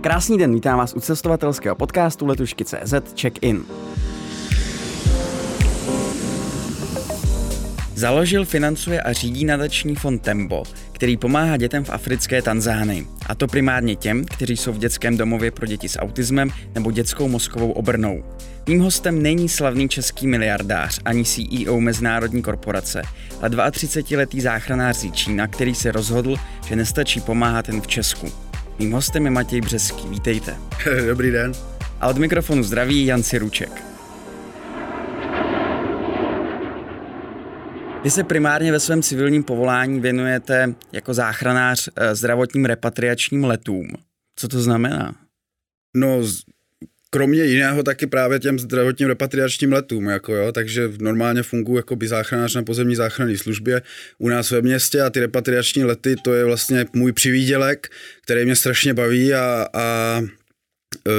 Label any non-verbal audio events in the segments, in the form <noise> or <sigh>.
Krásný den, vítám vás u cestovatelského podcastu Letušky.cz Check-in. Založil, financuje a řídí nadační fond Tembo, který pomáhá dětem v africké Tanzánii. A to primárně těm, kteří jsou v dětském domově pro děti s autismem nebo dětskou mozkovou obrnou. Mým hostem není slavný český miliardář ani CEO mezinárodní korporace, ale 32-letý záchranář z Čína, který se rozhodl, že nestačí pomáhat jen v Česku. Mým hostem je Matěj Břeský, vítejte. <laughs> Dobrý den. A od mikrofonu zdraví Jan Siruček. Vy se primárně ve svém civilním povolání věnujete jako záchranář eh, zdravotním repatriačním letům. Co to znamená? No, kromě jiného taky právě těm zdravotním repatriačním letům, jako jo, takže normálně funguji jako by záchranář na pozemní záchranné službě u nás ve městě a ty repatriační lety, to je vlastně můj přivídělek, který mě strašně baví a, a e,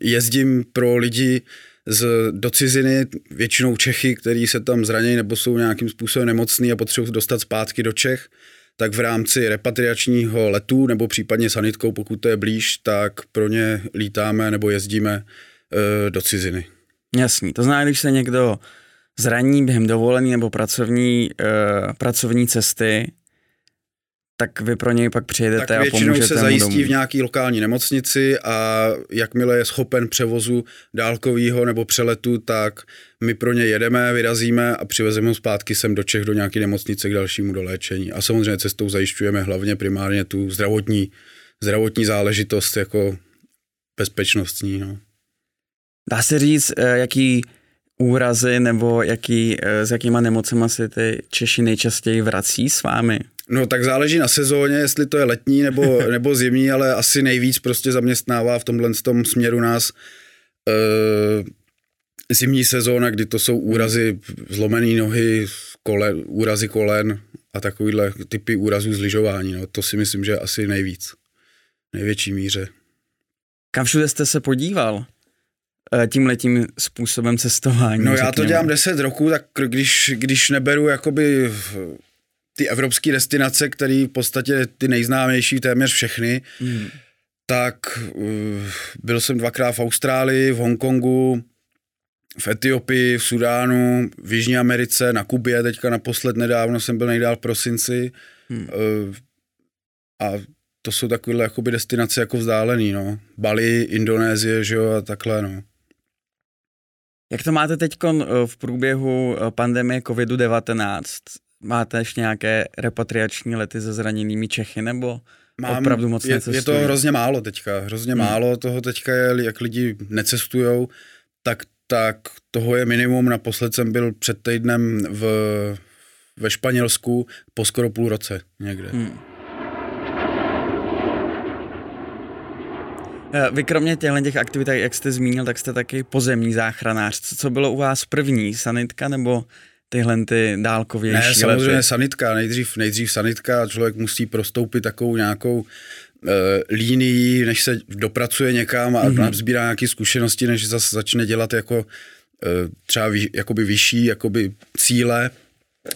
jezdím pro lidi z, do ciziny, většinou Čechy, kteří se tam zranějí nebo jsou nějakým způsobem nemocní a potřebují dostat zpátky do Čech, tak v rámci repatriačního letu nebo případně sanitkou, pokud to je blíž, tak pro ně lítáme nebo jezdíme e, do ciziny. Jasný, to znamená, když se někdo zraní během dovolení nebo pracovní, e, pracovní cesty, tak vy pro něj pak přijedete tak a pomůžete se zajistí domů. v nějaký lokální nemocnici a jakmile je schopen převozu dálkového nebo přeletu, tak my pro ně jedeme, vyrazíme a přivezeme ho zpátky sem do Čech do nějaké nemocnice k dalšímu doléčení. A samozřejmě cestou zajišťujeme hlavně primárně tu zdravotní, zdravotní záležitost jako bezpečnostní. No. Dá se říct, eh, jaký úrazy nebo jaký, eh, s jakýma nemocema se ty Češi nejčastěji vrací s vámi? No tak záleží na sezóně, jestli to je letní nebo, <laughs> nebo zimní, ale asi nejvíc prostě zaměstnává v tomhle tom směru nás e, zimní sezóna, kdy to jsou úrazy zlomené nohy, kole, úrazy kolen a takovýhle typy úrazů z lyžování. No. To si myslím, že asi nejvíc, největší míře. Kam všude jste se podíval? Eh, tím letím způsobem cestování. No řekněme. já to dělám 10 roků, tak když, když neberu jakoby ty evropské destinace, které v podstatě ty nejznámější téměř všechny, mm. tak uh, byl jsem dvakrát v Austrálii, v Hongkongu, v Etiopii, v Sudánu, v Jižní Americe, na Kubě, teďka naposled nedávno jsem byl nejdál v prosinci. Hmm. Uh, a to jsou takovéhle jakoby destinace jako vzdálený, no. Bali, Indonésie, že jo, a takhle, no. Jak to máte teď v průběhu pandemie COVID-19? Máte ještě nějaké repatriační lety se zraněnými Čechy, nebo Mám, opravdu moc je, je to hrozně málo teďka, hrozně hmm. málo toho teďka je, jak lidi necestujou, tak, tak toho je minimum. Naposled jsem byl před týdnem v, ve Španělsku po skoro půl roce někde. Hmm. Eh, vy kromě těchto těch aktivit, jak jste zmínil, tak jste taky pozemní záchranář. Co bylo u vás první, sanitka nebo tyhle ty dálkovější Ne, samozřejmě lety. sanitka, nejdřív, nejdřív sanitka, člověk musí prostoupit takovou nějakou uh, línii, než se dopracuje někam a mm-hmm. sbírá nějaké zkušenosti, než zase začne dělat jako uh, třeba vý, jakoby vyšší jakoby cíle,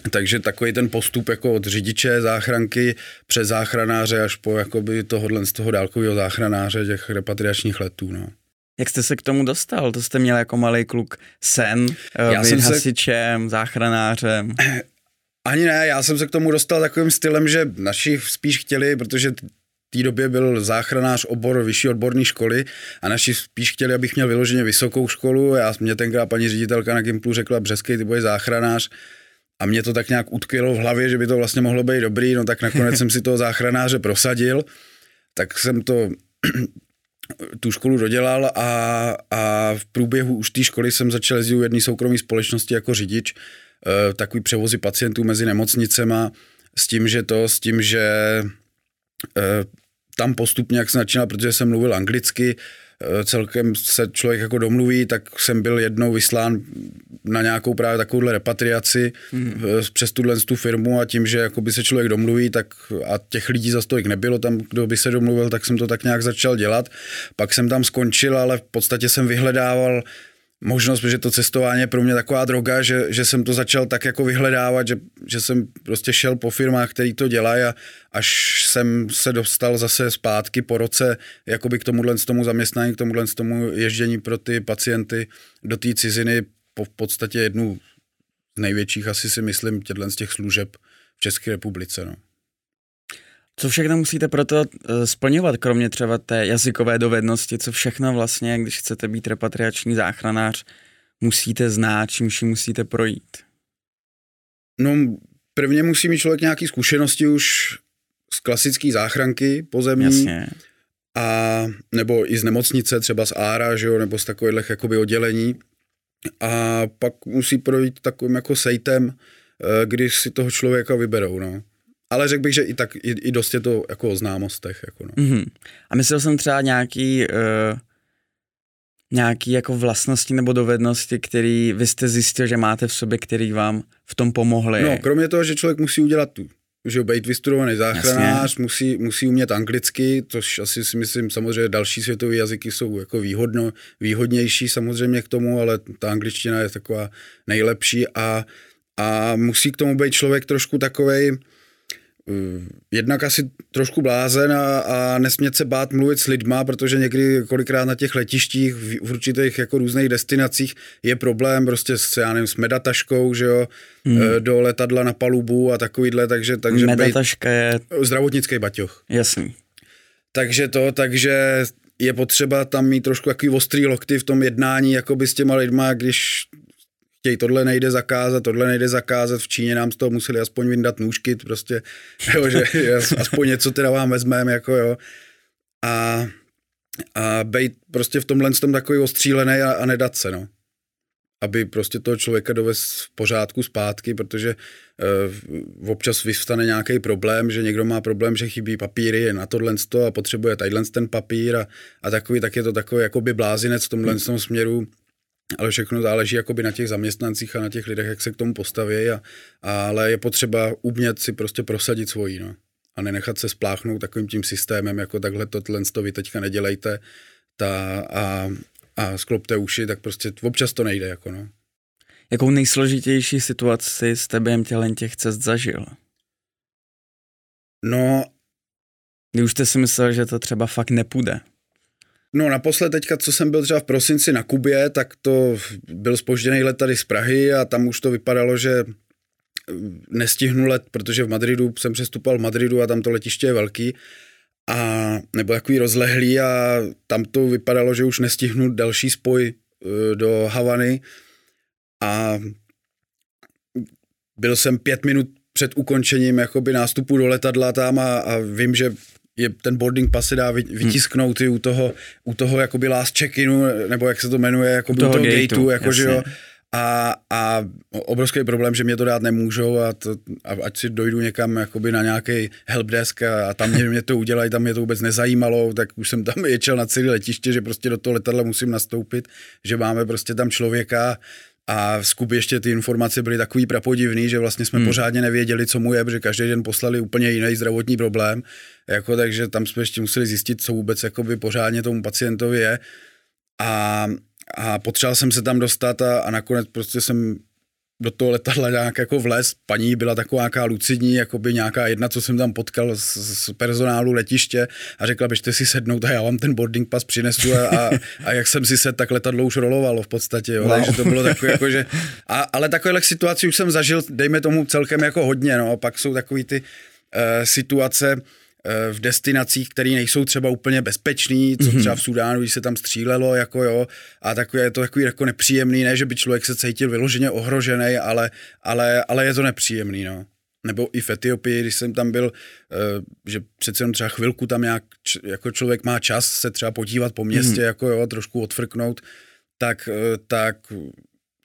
takže takový ten postup jako od řidiče, záchranky, přes záchranáře až po jakoby tohohle z toho dálkového záchranáře těch repatriačních letů. No. Jak jste se k tomu dostal? To jste měl jako malý kluk sen, eh, já jsem hasičem, se... záchranářem. <clears throat> Ani ne, já jsem se k tomu dostal takovým stylem, že naši spíš chtěli, protože té době byl záchranář obor vyšší odborné školy a naši spíš chtěli, abych měl vyloženě vysokou školu. Já mě tenkrát paní ředitelka na Gimplu řekla, Břeskej, ty budeš záchranář. A mě to tak nějak utkvělo v hlavě, že by to vlastně mohlo být dobrý, no tak nakonec <laughs> jsem si toho záchranáře prosadil. Tak jsem to tu školu dodělal a, a v průběhu už té školy jsem začal jezdit u jedné soukromé společnosti jako řidič, e, takový převozy pacientů mezi nemocnicema s tím, že to, s tím, že e, tam postupně, jak jsem začínal, protože jsem mluvil anglicky, Eh, celkem se člověk jako domluví, tak jsem byl jednou vyslán na nějakou právě takovouhle repatriaci mm. přes tuhle tu firmu a tím, že jakoby se člověk domluví, tak a těch lidí za stolik nebylo tam, kdo by se domluvil, tak jsem to tak nějak začal dělat. Pak jsem tam skončil, ale v podstatě jsem vyhledával možnost, protože to cestování je pro mě taková droga, že, že jsem to začal tak jako vyhledávat, že, že jsem prostě šel po firmách, který to dělají a až jsem se dostal zase zpátky po roce jakoby k tomuhle z tomu zaměstnání, k tomuhle z tomu ježdění pro ty pacienty do té ciziny po v podstatě jednu z největších asi si myslím těchto z těch služeb v České republice. No. Co všechno musíte proto eh, splňovat, kromě třeba té jazykové dovednosti, co všechno vlastně, když chcete být repatriační záchranář, musíte znát, čím musíte projít? No, prvně musí mít člověk nějaké zkušenosti už z klasické záchranky pozemní. Jasně. A, nebo i z nemocnice, třeba z ára, že jo, nebo z takových jakoby oddělení. A pak musí projít takovým jako sejtem, eh, když si toho člověka vyberou, no. Ale řekl bych, že i tak, i, i dost je to jako o známostech. Jako no. mm-hmm. A myslel jsem třeba nějaký, uh, nějaký jako vlastnosti nebo dovednosti, který vy jste zjistil, že máte v sobě, který vám v tom pomohly. No, kromě toho, že člověk musí udělat tu že být vystudovaný záchranář, musí, musí umět anglicky, což asi si myslím samozřejmě další světové jazyky jsou jako výhodno, výhodnější samozřejmě k tomu, ale ta angličtina je taková nejlepší a, a musí k tomu být člověk trošku takovej, jednak asi trošku blázen a, a nesmět se bát mluvit s lidma, protože někdy kolikrát na těch letištích v, v určitých jako různých destinacích je problém prostě s, já nevím, s medataškou, že jo, hmm. do letadla na palubu a takovýhle, takže... takže Medataška je... Zdravotnický baťoch. Jasný. Takže to, takže je potřeba tam mít trošku takový ostrý lokty v tom jednání jakoby s těma lidma, když chtějí, tohle nejde zakázat, tohle nejde zakázat, v Číně nám z toho museli aspoň vyndat nůžky, prostě, <laughs> jo, že aspoň něco teda vám vezmeme, jako jo. A, a být prostě v tomhle tom takový ostřílený a, a nedat se, no. Aby prostě toho člověka dovez v pořádku zpátky, protože uh, občas vystane nějaký problém, že někdo má problém, že chybí papíry na tohle a potřebuje tadyhle ten papír a, a takový, tak je to takový jakoby blázinec v tomhle hmm. směru, ale všechno záleží jakoby na těch zaměstnancích a na těch lidech, jak se k tomu postaví, a, ale je potřeba umět si prostě prosadit svojí, no. A nenechat se spláchnout takovým tím systémem, jako takhle to, to vy teďka nedělejte ta, a, a sklopte uši, tak prostě občas to nejde, jako no. Jakou nejsložitější situaci jste během těch cest zažil? No... Kdy už jste si myslel, že to třeba fakt nepůjde? No naposled teďka, co jsem byl třeba v prosinci na Kubě, tak to byl spožděný let tady z Prahy a tam už to vypadalo, že eh, nestihnu let, protože v Madridu jsem přestupoval v Madridu a tam to letiště je velký a nebo takový rozlehlý a tam to vypadalo, že už nestihnu další spoj eh, do Havany a byl jsem pět minut před ukončením jakoby nástupu do letadla tam a, a vím, že je ten boarding pass se dá hmm. vytisknout i u toho, u toho jakoby last check-inu, nebo jak se to jmenuje, jako u toho, toho gateu, gateu jako, že jo. A, a obrovský problém, že mě to dát nemůžou a, to, a ať si dojdu někam jakoby na nějaký helpdesk a, a tam mě, mě to udělají, tam mě to vůbec nezajímalo, tak už jsem tam <laughs> ječel na celé letiště, že prostě do toho letadla musím nastoupit, že máme prostě tam člověka, a v Skupi ještě ty informace byly takový prapodivný, že vlastně jsme hmm. pořádně nevěděli, co mu je, protože každý den poslali úplně jiný zdravotní problém. Jako, takže tam jsme ještě museli zjistit, co vůbec jakoby pořádně tomu pacientovi je. A, a potřeboval jsem se tam dostat a, a nakonec prostě jsem do toho letadla nějak jako vlez. Paní byla taková nějaká lucidní, jako by nějaká jedna, co jsem tam potkal z, z personálu letiště a řekla, běžte si sednout a já vám ten boarding pass přinesu a, a, a jak jsem si sedl, tak letadlo už rolovalo v podstatě. Jo. Wow. Takže to bylo takové jako, že... A, ale takových situací už jsem zažil, dejme tomu celkem jako hodně, no. A pak jsou takový ty uh, situace, v destinacích, které nejsou třeba úplně bezpečný, co mhm. třeba v Sudánu, když se tam střílelo, jako jo, a takové, je to takový jako nepříjemný, ne, že by člověk se cítil vyloženě ohrožený, ale, ale, ale je to nepříjemný, no. Nebo i v Etiopii, když jsem tam byl, že přece jenom třeba chvilku tam nějak, jako člověk má čas se třeba podívat po městě, mm. jako jo, trošku odfrknout, tak, tak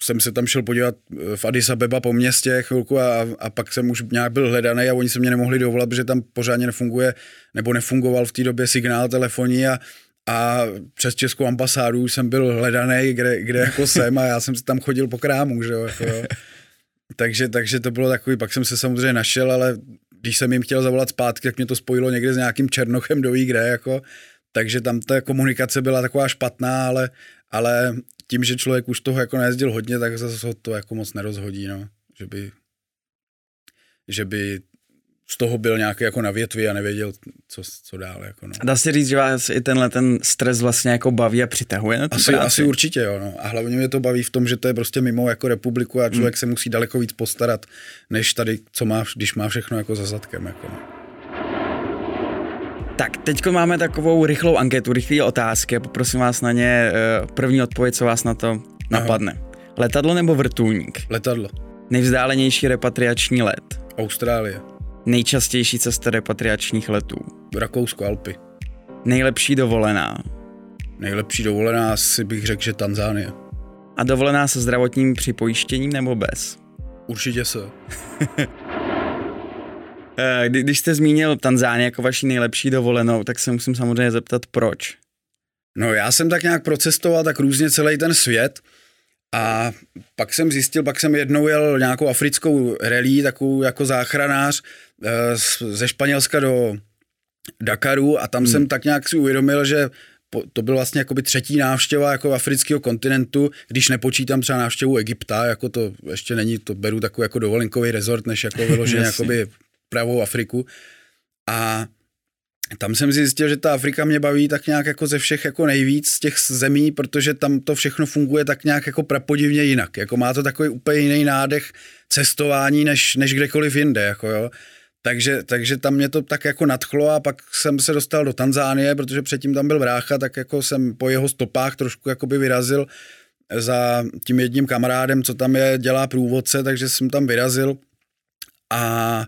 jsem se tam šel podívat eh, v Addis Abeba po městě chvilku a, a pak jsem už nějak byl hledaný a oni se mě nemohli dovolat, protože tam pořádně nefunguje, nebo nefungoval v té době signál telefonní a, a přes českou ambasádu jsem byl hledaný, kde, kde jako <laughs> jsem a já jsem si tam chodil po krámu, že jo, jako jo. Takže, takže to bylo takový, pak jsem se samozřejmě našel, ale když jsem jim chtěl zavolat zpátky, tak mě to spojilo někde s nějakým Černochem do kde, jako, takže tam ta komunikace byla taková špatná, ale ale tím, že člověk už toho jako nejezdil hodně, tak zase to jako moc nerozhodí, no. Že by, že by z toho byl nějaký jako na větvi a nevěděl, co, co dál. Jako no. Dá se říct, že vás i tenhle ten stres vlastně jako baví a přitahuje na asi, práci? asi určitě, jo. No. A hlavně mě to baví v tom, že to je prostě mimo jako republiku a člověk hmm. se musí daleko víc postarat, než tady, co má, když má všechno jako za zadkem. Jako no. Tak, teď máme takovou rychlou anketu, rychlé otázky a poprosím vás na ně eh, první odpověď, co vás na to napadne. Aha. Letadlo nebo vrtulník? Letadlo. Nejvzdálenější repatriační let? Austrálie. Nejčastější cesta repatriačních letů? Rakousko, Alpy. Nejlepší dovolená? Nejlepší dovolená si bych řekl, že Tanzánie. A dovolená se zdravotním připojištěním nebo bez? Určitě se. <laughs> Eh, kdy, když jste zmínil Tanzánii jako vaši nejlepší dovolenou, tak se musím samozřejmě zeptat, proč? No já jsem tak nějak procestoval tak různě celý ten svět a pak jsem zjistil, pak jsem jednou jel nějakou africkou relí, takovou jako záchranář eh, ze Španělska do Dakaru a tam hmm. jsem tak nějak si uvědomil, že to byl vlastně jakoby třetí návštěva jako afrického kontinentu, když nepočítám třeba návštěvu Egypta, jako to ještě není, to beru takový jako dovolenkový rezort, než jako vyloženě <laughs> jakoby pravou Afriku. A tam jsem zjistil, že ta Afrika mě baví tak nějak jako ze všech jako nejvíc z těch zemí, protože tam to všechno funguje tak nějak jako prapodivně jinak. Jako má to takový úplně jiný nádech cestování než, než kdekoliv jinde, jako jo. Takže, takže tam mě to tak jako nadchlo a pak jsem se dostal do Tanzánie, protože předtím tam byl brácha, tak jako jsem po jeho stopách trošku jakoby vyrazil za tím jedním kamarádem, co tam je, dělá průvodce, takže jsem tam vyrazil a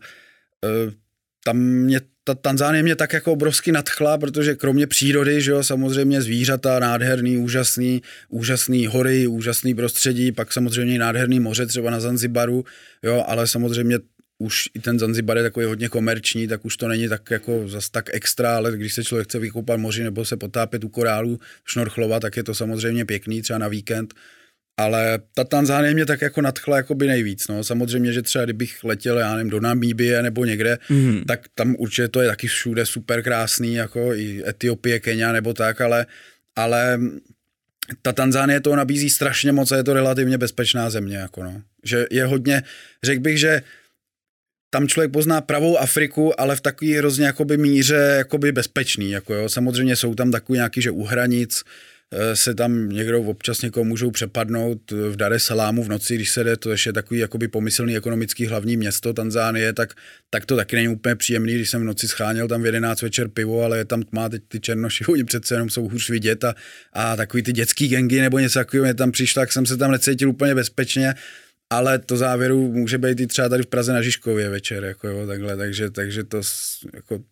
tam mě ta Tanzánie mě tak jako obrovsky nadchla, protože kromě přírody, že jo, samozřejmě zvířata, nádherný, úžasný, úžasný hory, úžasný prostředí, pak samozřejmě nádherný moře třeba na Zanzibaru, jo, ale samozřejmě už i ten Zanzibar je takový hodně komerční, tak už to není tak jako zas tak extra, ale když se člověk chce vykoupat moři nebo se potápět u korálu, šnorchlovat, tak je to samozřejmě pěkný, třeba na víkend, ale ta Tanzánie mě tak jako nadchla jako by nejvíc. No. Samozřejmě, že třeba kdybych letěl, já nevím, do Namíbie nebo někde, mm. tak tam určitě to je taky všude super krásný, jako i Etiopie, Kenia nebo tak, ale, ale ta Tanzánie to nabízí strašně moc a je to relativně bezpečná země. Jako no. Že je hodně, řekl bych, že tam člověk pozná pravou Afriku, ale v takový hrozně jakoby míře jakoby bezpečný. Jako jo. Samozřejmě jsou tam takový nějaký, že u hranic, se tam někdo občas někoho můžou přepadnout v Dare Salámu v noci, když se jde, to je takový jakoby pomyslný ekonomický hlavní město Tanzánie, tak, tak to taky není úplně příjemný, když jsem v noci scháněl tam v 11 večer pivo, ale je tam tma, teď ty černoši, oni přece jenom jsou hůř vidět a, a takový ty dětský gengy nebo něco takového mě tam přišlo, tak jsem se tam necítil úplně bezpečně, ale to závěru může být i třeba tady v Praze na Žižkově večer, jako jo, takhle, takže, takže to jako v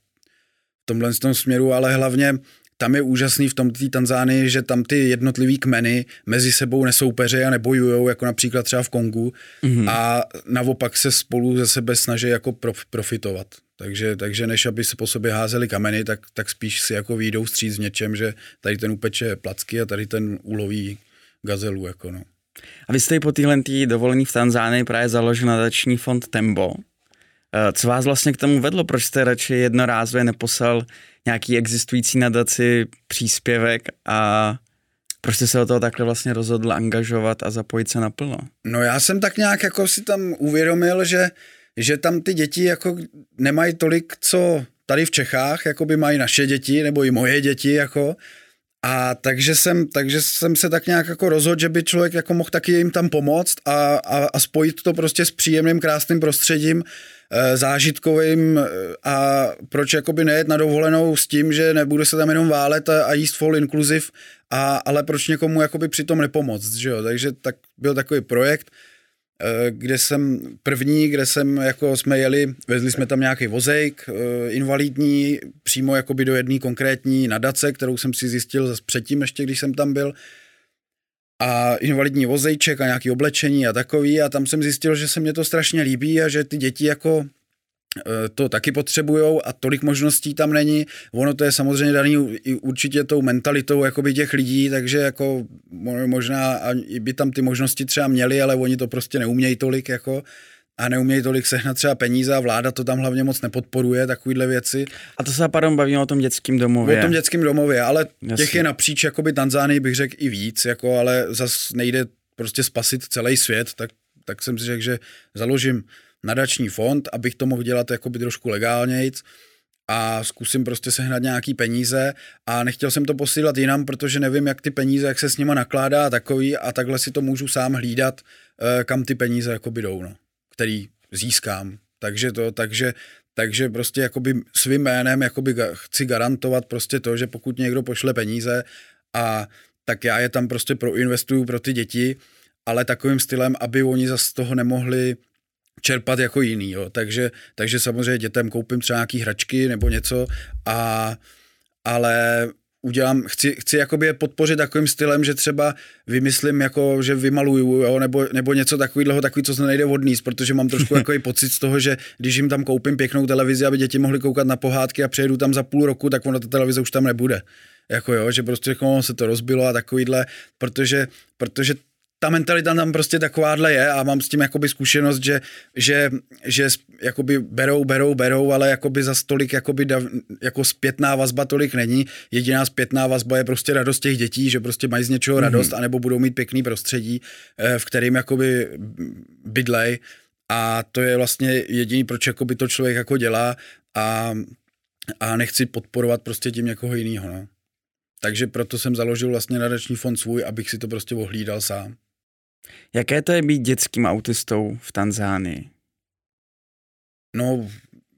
tomhle tom směru, ale hlavně tam je úžasný v tom té Tanzánii, že tam ty jednotlivý kmeny mezi sebou nesoupeří a nebojujou, jako například třeba v Kongu mm-hmm. a naopak se spolu ze sebe snaží jako prof, profitovat. Takže, takže než aby se po sobě házeli kameny, tak, tak spíš si jako výjdou vstříc v něčem, že tady ten upeče placky a tady ten uloví gazelu. Jako no. A vy jste po téhle dovolení v Tanzánii právě založil nadační fond Tembo. Eh, co vás vlastně k tomu vedlo? Proč jste radši jednorázově neposlal nějaký existující nadaci příspěvek a proč jste se o toho takhle vlastně rozhodl angažovat a zapojit se naplno? No já jsem tak nějak jako si tam uvědomil, že, že tam ty děti jako nemají tolik, co tady v Čechách, jako by mají naše děti, nebo i moje děti, jako, a takže jsem, takže jsem se tak nějak jako rozhodl, že by člověk jako mohl taky jim tam pomoct a, a, a spojit to prostě s příjemným, krásným prostředím, zážitkovým eh, a proč jakoby nejet na dovolenou s tím, že nebude se tam jenom válet a, a jíst full inclusive, a, ale proč někomu jakoby přitom nepomoct, že jo? Takže tak byl takový projekt Eh, kde jsem první, kde jsem jako jsme jeli, vezli jsme tam nějaký vozejk eh, invalidní, přímo jakoby do jedné konkrétní nadace, kterou jsem si zjistil zase předtím ještě, když jsem tam byl a invalidní vozejček a nějaký oblečení a takový a tam jsem zjistil, že se mě to strašně líbí a že ty děti jako Eh, to taky potřebujou a tolik možností tam není. Ono to je samozřejmě daný určitě tou mentalitou jakoby těch lidí, takže jako možná by tam ty možnosti třeba měli, ale oni to prostě neumějí tolik jako a neumějí tolik sehnat třeba peníze a vláda to tam hlavně moc nepodporuje, takovýhle věci. A to se pardon bavíme o tom dětském domově. O tom dětském domově, ale Jasně. těch je napříč jakoby Tanzánii bych řekl i víc, jako, ale zas nejde prostě spasit celý svět, tak, tak jsem si řekl, že založím nadační fond, abych to mohl dělat jakoby trošku legálnějc a zkusím prostě sehnat nějaký peníze a nechtěl jsem to posílat jinam, protože nevím, jak ty peníze, jak se s nima nakládá a takový a takhle si to můžu sám hlídat, eh, kam ty peníze jakoby jdou, no, který získám. Takže to, takže, takže prostě jakoby svým jménem jakoby chci garantovat prostě to, že pokud někdo pošle peníze a tak já je tam prostě proinvestuju pro ty děti, ale takovým stylem, aby oni z toho nemohli čerpat jako jiný, jo. Takže, takže samozřejmě dětem koupím třeba nějaký hračky nebo něco, a, ale udělám, chci, chci jakoby je podpořit takovým stylem, že třeba vymyslím, jako, že vymaluju, jo, nebo, nebo něco takového, takový, co se nejde odníst, protože mám trošku <laughs> takový pocit z toho, že když jim tam koupím pěknou televizi, aby děti mohly koukat na pohádky a přejdu tam za půl roku, tak ono ta televize už tam nebude. Jako jo, že prostě jako se to rozbilo a takovýhle, protože, protože ta mentalita tam prostě takováhle je a mám s tím jakoby zkušenost, že, že, že jakoby berou, berou, berou, ale jakoby za stolik jakoby dav, jako zpětná vazba tolik není. Jediná zpětná vazba je prostě radost těch dětí, že prostě mají z něčeho radost, mm-hmm. anebo budou mít pěkný prostředí, eh, v kterým jakoby bydlej a to je vlastně jediný, proč jakoby to člověk jako dělá a, a nechci podporovat prostě tím někoho jiného. No. Takže proto jsem založil vlastně nadační fond svůj, abych si to prostě ohlídal sám. Jaké to je být dětským autistou v Tanzánii? No,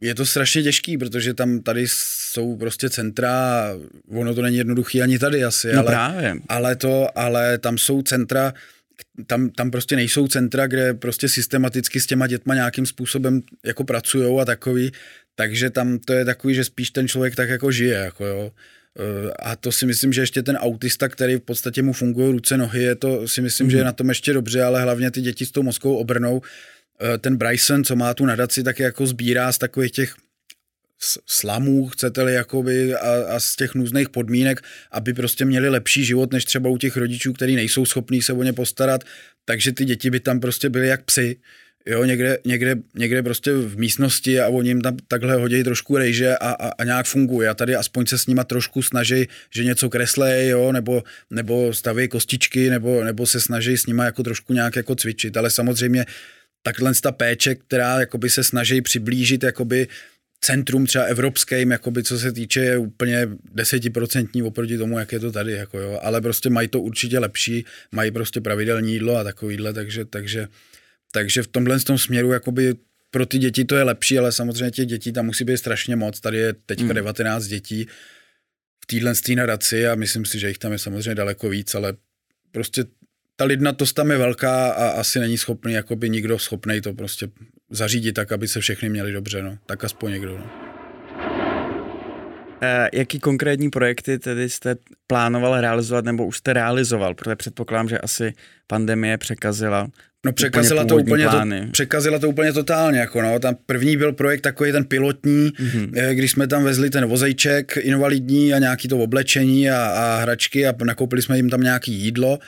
je to strašně těžký, protože tam tady jsou prostě centra, ono to není jednoduchý ani tady asi, no ale, právě. ale to, ale tam jsou centra, tam, tam prostě nejsou centra, kde prostě systematicky s těma dětma nějakým způsobem jako pracujou a takový, takže tam to je takový, že spíš ten člověk tak jako žije, jako jo. Eh, a to si myslím, že ještě ten autista, který v podstatě mu fungují ruce, nohy, je to si myslím, mm. že je mhm. na tom ještě dobře, ale hlavně ty děti s tou mozkou obrnou. Eh, ten Bryson, co má tu nadaci, tak jako sbírá z takových těch slamů, chcete-li, jakoby, a, a z těch nůzných podmínek, aby prostě měli lepší život, než třeba u těch rodičů, kteří nejsou schopní se o ně postarat, takže ty děti by tam prostě byly jak psy jo, někde, někde, někde prostě v místnosti a oni jim tam takhle hodí trošku rejže a, a, a nějak funguje. A tady aspoň se s nima trošku snaží, že něco kreslej, jo, nebo, nebo staví kostičky, nebo, nebo se snaží s nima jako trošku nějak jako cvičit. Ale samozřejmě takhle ta péče, která jakoby se snaží přiblížit jakoby centrum třeba evropským, jakoby co se týče, je úplně desetiprocentní oproti tomu, jak je to tady, jako jo. ale prostě mají to určitě lepší, mají prostě pravidelní jídlo a takovýhle, takže, takže takže v tomhle tom směru jakoby pro ty děti to je lepší, ale samozřejmě těch dětí tam musí být strašně moc. Tady je teďka mm. 19 dětí v téhle nadaci a myslím si, že jich tam je samozřejmě daleko víc, ale prostě ta lidnatost tam je velká a asi není schopný, jakoby nikdo schopný to prostě zařídit tak, aby se všechny měli dobře, no. Tak aspoň někdo, no. E, jaký konkrétní projekty tedy jste plánoval realizovat nebo už jste realizoval? Protože předpokládám, že asi pandemie překazila No překazila to úplně to, překazila to úplně totálně, jako no, tam první byl projekt takový ten pilotní, mm-hmm. když jsme tam vezli ten vozejček invalidní a nějaký to oblečení a, a hračky a nakoupili jsme jim tam nějaký jídlo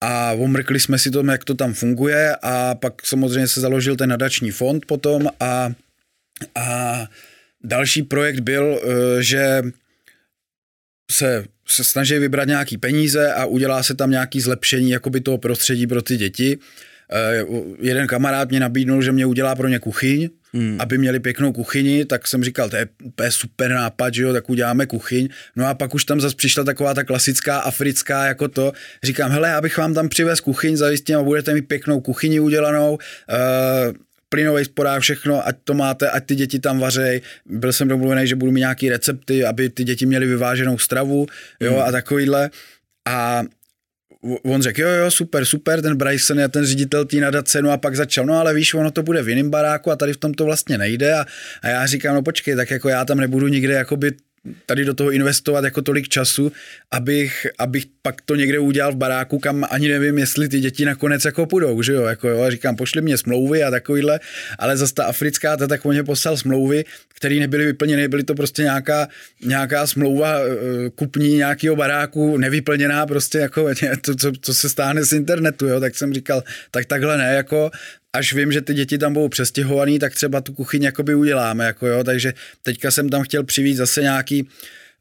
a omrkli jsme si to, jak to tam funguje a pak samozřejmě se založil ten nadační fond potom a, a další projekt byl, eh, že se, se snaží vybrat nějaký peníze a udělá se tam nějaký zlepšení jakoby toho prostředí pro ty děti. Uh, jeden kamarád mě nabídnul, že mě udělá pro ně kuchyň, hmm. aby měli pěknou kuchyni, tak jsem říkal, to je úplně super nápad, že jo, tak uděláme kuchyň. No a pak už tam zase přišla taková ta klasická africká jako to. Říkám, hele, abych vám tam přivez kuchyň, zajistím a budete mít pěknou kuchyni udělanou. Uh, plynový spodák, všechno, ať to máte, ať ty děti tam vařej. Byl jsem domluvený, že budu mít nějaký recepty, aby ty děti měly vyváženou stravu, jo, mm. a takovýhle. A on řekl, jo, jo, super, super, ten Bryson je ten ředitel té nadace, no a pak začal, no ale víš, ono to bude v jiném baráku a tady v tom to vlastně nejde a, a já říkám, no počkej, tak jako já tam nebudu nikde jakoby tady do toho investovat jako tolik času, abych, abych pak to někde udělal v baráku, kam ani nevím, jestli ty děti nakonec jako půjdou, že jo, jako jo, říkám, pošli mě smlouvy a takovýhle, ale zase ta africká, ta tak mě poslal smlouvy, které nebyly vyplněny, byly to prostě nějaká, nějaká smlouva eh, kupní nějakého baráku nevyplněná, prostě jako <laughs> to, co, co se stáhne z internetu, jo, tak jsem říkal, tak takhle ne, jako až vím, že ty děti tam budou přestěhovaný, tak třeba tu kuchyň jakoby uděláme, jako jo, takže teďka jsem tam chtěl přivít zase nějaký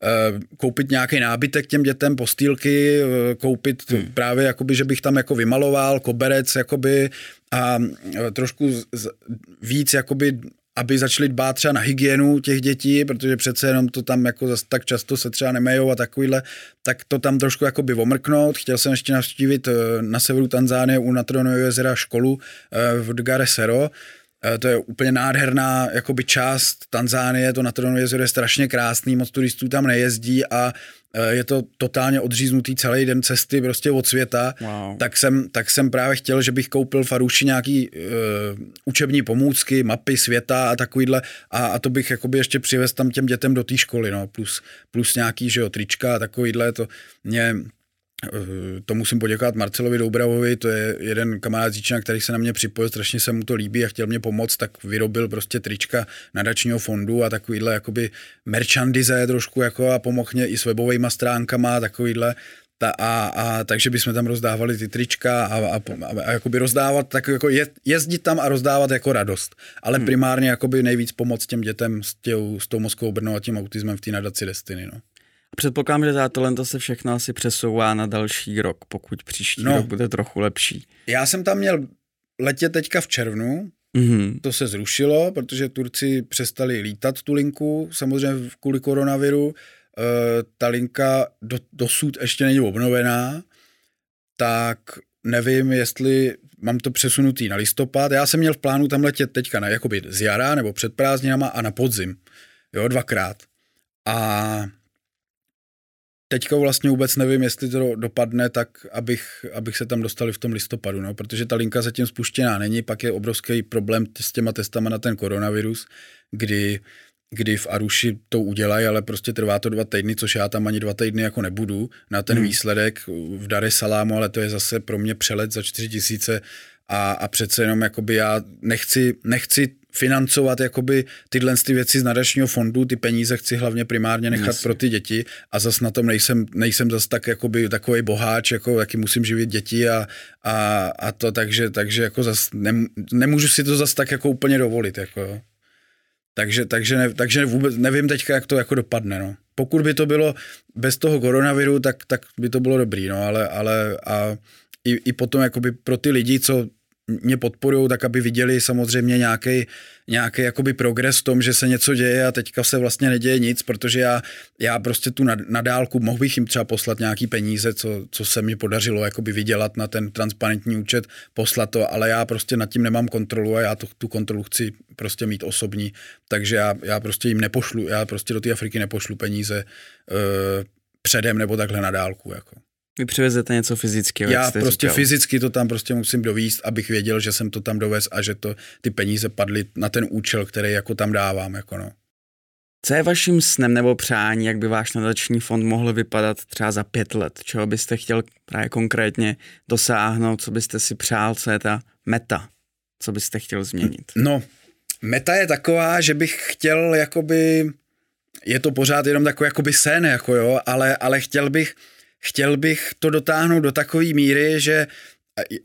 Eh, koupit nějaký nábytek těm dětem, postýlky, eh, koupit hmm. právě, jakoby, že bych tam jako vymaloval, koberec, jakoby, a eh, trošku víc, jakoby, aby začali dbát třeba na hygienu těch dětí, protože přece jenom to tam jako zase tak často se třeba nemejou a takovýhle, tak to tam trošku jakoby omrknout. Chtěl jsem ještě navštívit na severu Tanzánie u Natronového jezera školu v Dgare Sero, Eh, to je úplně nádherná jakoby část Tanzánie, to na Tronu jezero je strašně krásný, moc turistů tam nejezdí a eh, je to totálně odříznutý celý den cesty prostě od světa, wow. tak, jsem, tak jsem právě chtěl, že bych koupil Faruši nějaký uh, učební pomůcky, mapy světa a takovýhle a, a to bych jakoby ještě přivez tam těm dětem do té školy, no, plus, plus nějaký, že jo, trička a takovýhle, to mě Eh, to musím poděkovat Marcelovi Doubravovi, to je jeden kamarád Zíčina, který se na mě připojil, strašně se mu to líbí a chtěl mě pomoct, tak vyrobil prostě trička nadačního fondu a takovýhle jakoby merchandise trošku jako a pomohl mě i s webovými stránkama a takovýhle. Ta, a, a, takže bychom tam rozdávali ty trička a, a, a, a jakoby rozdávat, tak jako je, jezdit tam a rozdávat jako radost. Ale hmm. primárně jakoby nejvíc pomoct těm dětem s, těm, s tou mozkovou brnou a tím autismem v té nadaci Destiny. No. Předpokládám, že za tohle se všechno asi přesouvá na další rok, pokud příští no, rok bude trochu lepší. Já jsem tam měl letět teďka v červnu, mm-hmm. to se zrušilo, protože Turci přestali lítat tu linku, samozřejmě kvůli koronaviru. E, ta linka do, dosud ještě není obnovená, tak nevím, jestli mám to přesunutý na listopad. Já jsem měl v plánu tam letět teďka na, jakoby z jara nebo před prázdninama a na podzim. Jo, dvakrát. A teďka vlastně vůbec nevím, jestli to dopadne tak, abych, abych se tam dostali v tom listopadu, no, protože ta linka zatím spuštěná není, pak je obrovský problém s těma testama na ten koronavirus, kdy kdy v Aruši to udělají, ale prostě trvá to dva týdny, což já tam ani dva týdny jako nebudu na ten hmm. výsledek v Dare Salámu, ale to je zase pro mě přelet za čtyři tisíce a, a přece jenom jakoby já nechci, nechci financovat jakoby tyhle ty věci z nadačního fondu, ty peníze chci hlavně primárně nechat Jasně. pro ty děti a zas na tom nejsem, nejsem zas tak jakoby takový boháč, jako jaký musím živit děti a, a, a to, takže, takže jako zas nem, nemůžu si to zas tak jako úplně dovolit, jako Takže, takže, ne, takže vůbec nevím teďka, jak to jako dopadne, no. Pokud by to bylo bez toho koronaviru, tak, tak by to bylo dobrý, no, ale, ale a i, i potom jakoby pro ty lidi, co mě podporují, tak aby viděli samozřejmě nějaký nějaký jakoby progres v tom, že se něco děje a teďka se vlastně neděje nic, protože já, já prostě tu nadálku mohl bych jim třeba poslat nějaký peníze, co, co se mi podařilo jakoby vydělat na ten transparentní účet, poslat to, ale já prostě nad tím nemám kontrolu a já to, tu kontrolu chci prostě mít osobní, takže já, já prostě jim nepošlu, já prostě do té Afriky nepošlu peníze uh, předem nebo takhle na dálku. Jako. Vy přivezete něco fyzického. Já prostě říkal. fyzicky to tam prostě musím dovíst, abych věděl, že jsem to tam dovez a že to ty peníze padly na ten účel, který jako tam dávám. Jako no. Co je vaším snem nebo přání, jak by váš nadační fond mohl vypadat třeba za pět let? Čeho byste chtěl právě konkrétně dosáhnout? Co byste si přál? Co je ta meta? Co byste chtěl změnit? No, meta je taková, že bych chtěl jakoby, je to pořád jenom takový jakoby sen, jako jo, ale, ale chtěl bych, chtěl bych to dotáhnout do takové míry, že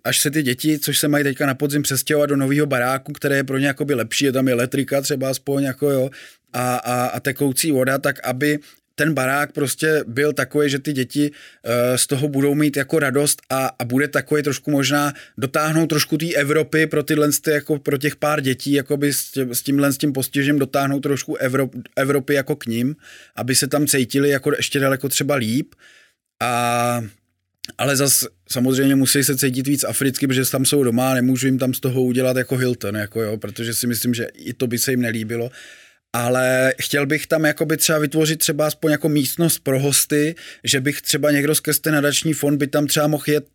až se ty děti, což se mají teďka na podzim přestěhovat do nového baráku, které je pro ně jakoby lepší, je tam elektrika třeba aspoň jako jo, a, a, a tekoucí voda, tak aby ten barák prostě byl takový, že ty děti uh, z toho budou mít jako radost a, a bude takový trošku možná dotáhnout trošku té Evropy pro tyhle jako pro těch pár dětí, jako by s, tímhle s tím postižem dotáhnout trošku Evrop, Evropy jako k ním, aby se tam cítili jako ještě daleko třeba líp a ale zas samozřejmě musí se cítit víc africky, protože tam jsou doma, nemůžu jim tam z toho udělat jako Hilton, jako jo, protože si myslím, že i to by se jim nelíbilo. Ale chtěl bych tam jakoby třeba vytvořit třeba aspoň jako místnost pro hosty, že bych třeba někdo z Kesty nadační fond by tam třeba mohl jet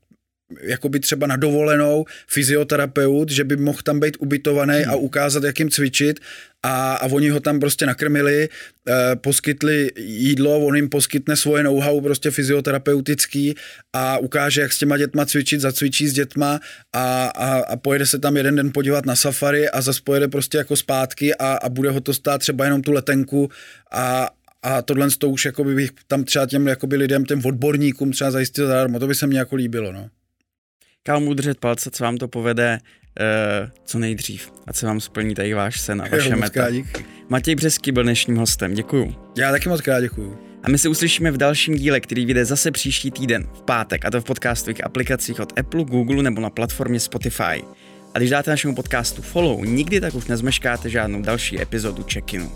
jakoby třeba na dovolenou fyzioterapeut, že by mohl tam být ubytovaný hmm. a ukázat, jak jim cvičit a, a oni ho tam prostě nakrmili, eh, poskytli jídlo, on jim poskytne svoje know-how prostě fyzioterapeutický a ukáže, jak s těma dětma cvičit, zacvičí s dětma a, a, a pojede se tam jeden den podívat na safari a zase pojede prostě jako zpátky a, a bude ho to stát třeba jenom tu letenku a, a tohle to už jakoby bych tam třeba těm jakoby lidem, těm odborníkům třeba zajistil zadarmo, to by se mně jako líbilo, no. Kámo, držet palce, co vám to povede uh, co nejdřív a co vám splní tady váš sen a vaše Jo, meta. díky. Matěj Břeský byl dnešním hostem, děkuju. Já taky moc krát děkuju. A my se uslyšíme v dalším díle, který vyjde zase příští týden, v pátek, a to v podcastových aplikacích od Apple, Google nebo na platformě Spotify. A když dáte našemu podcastu follow, nikdy tak už nezmeškáte žádnou další epizodu check-inu.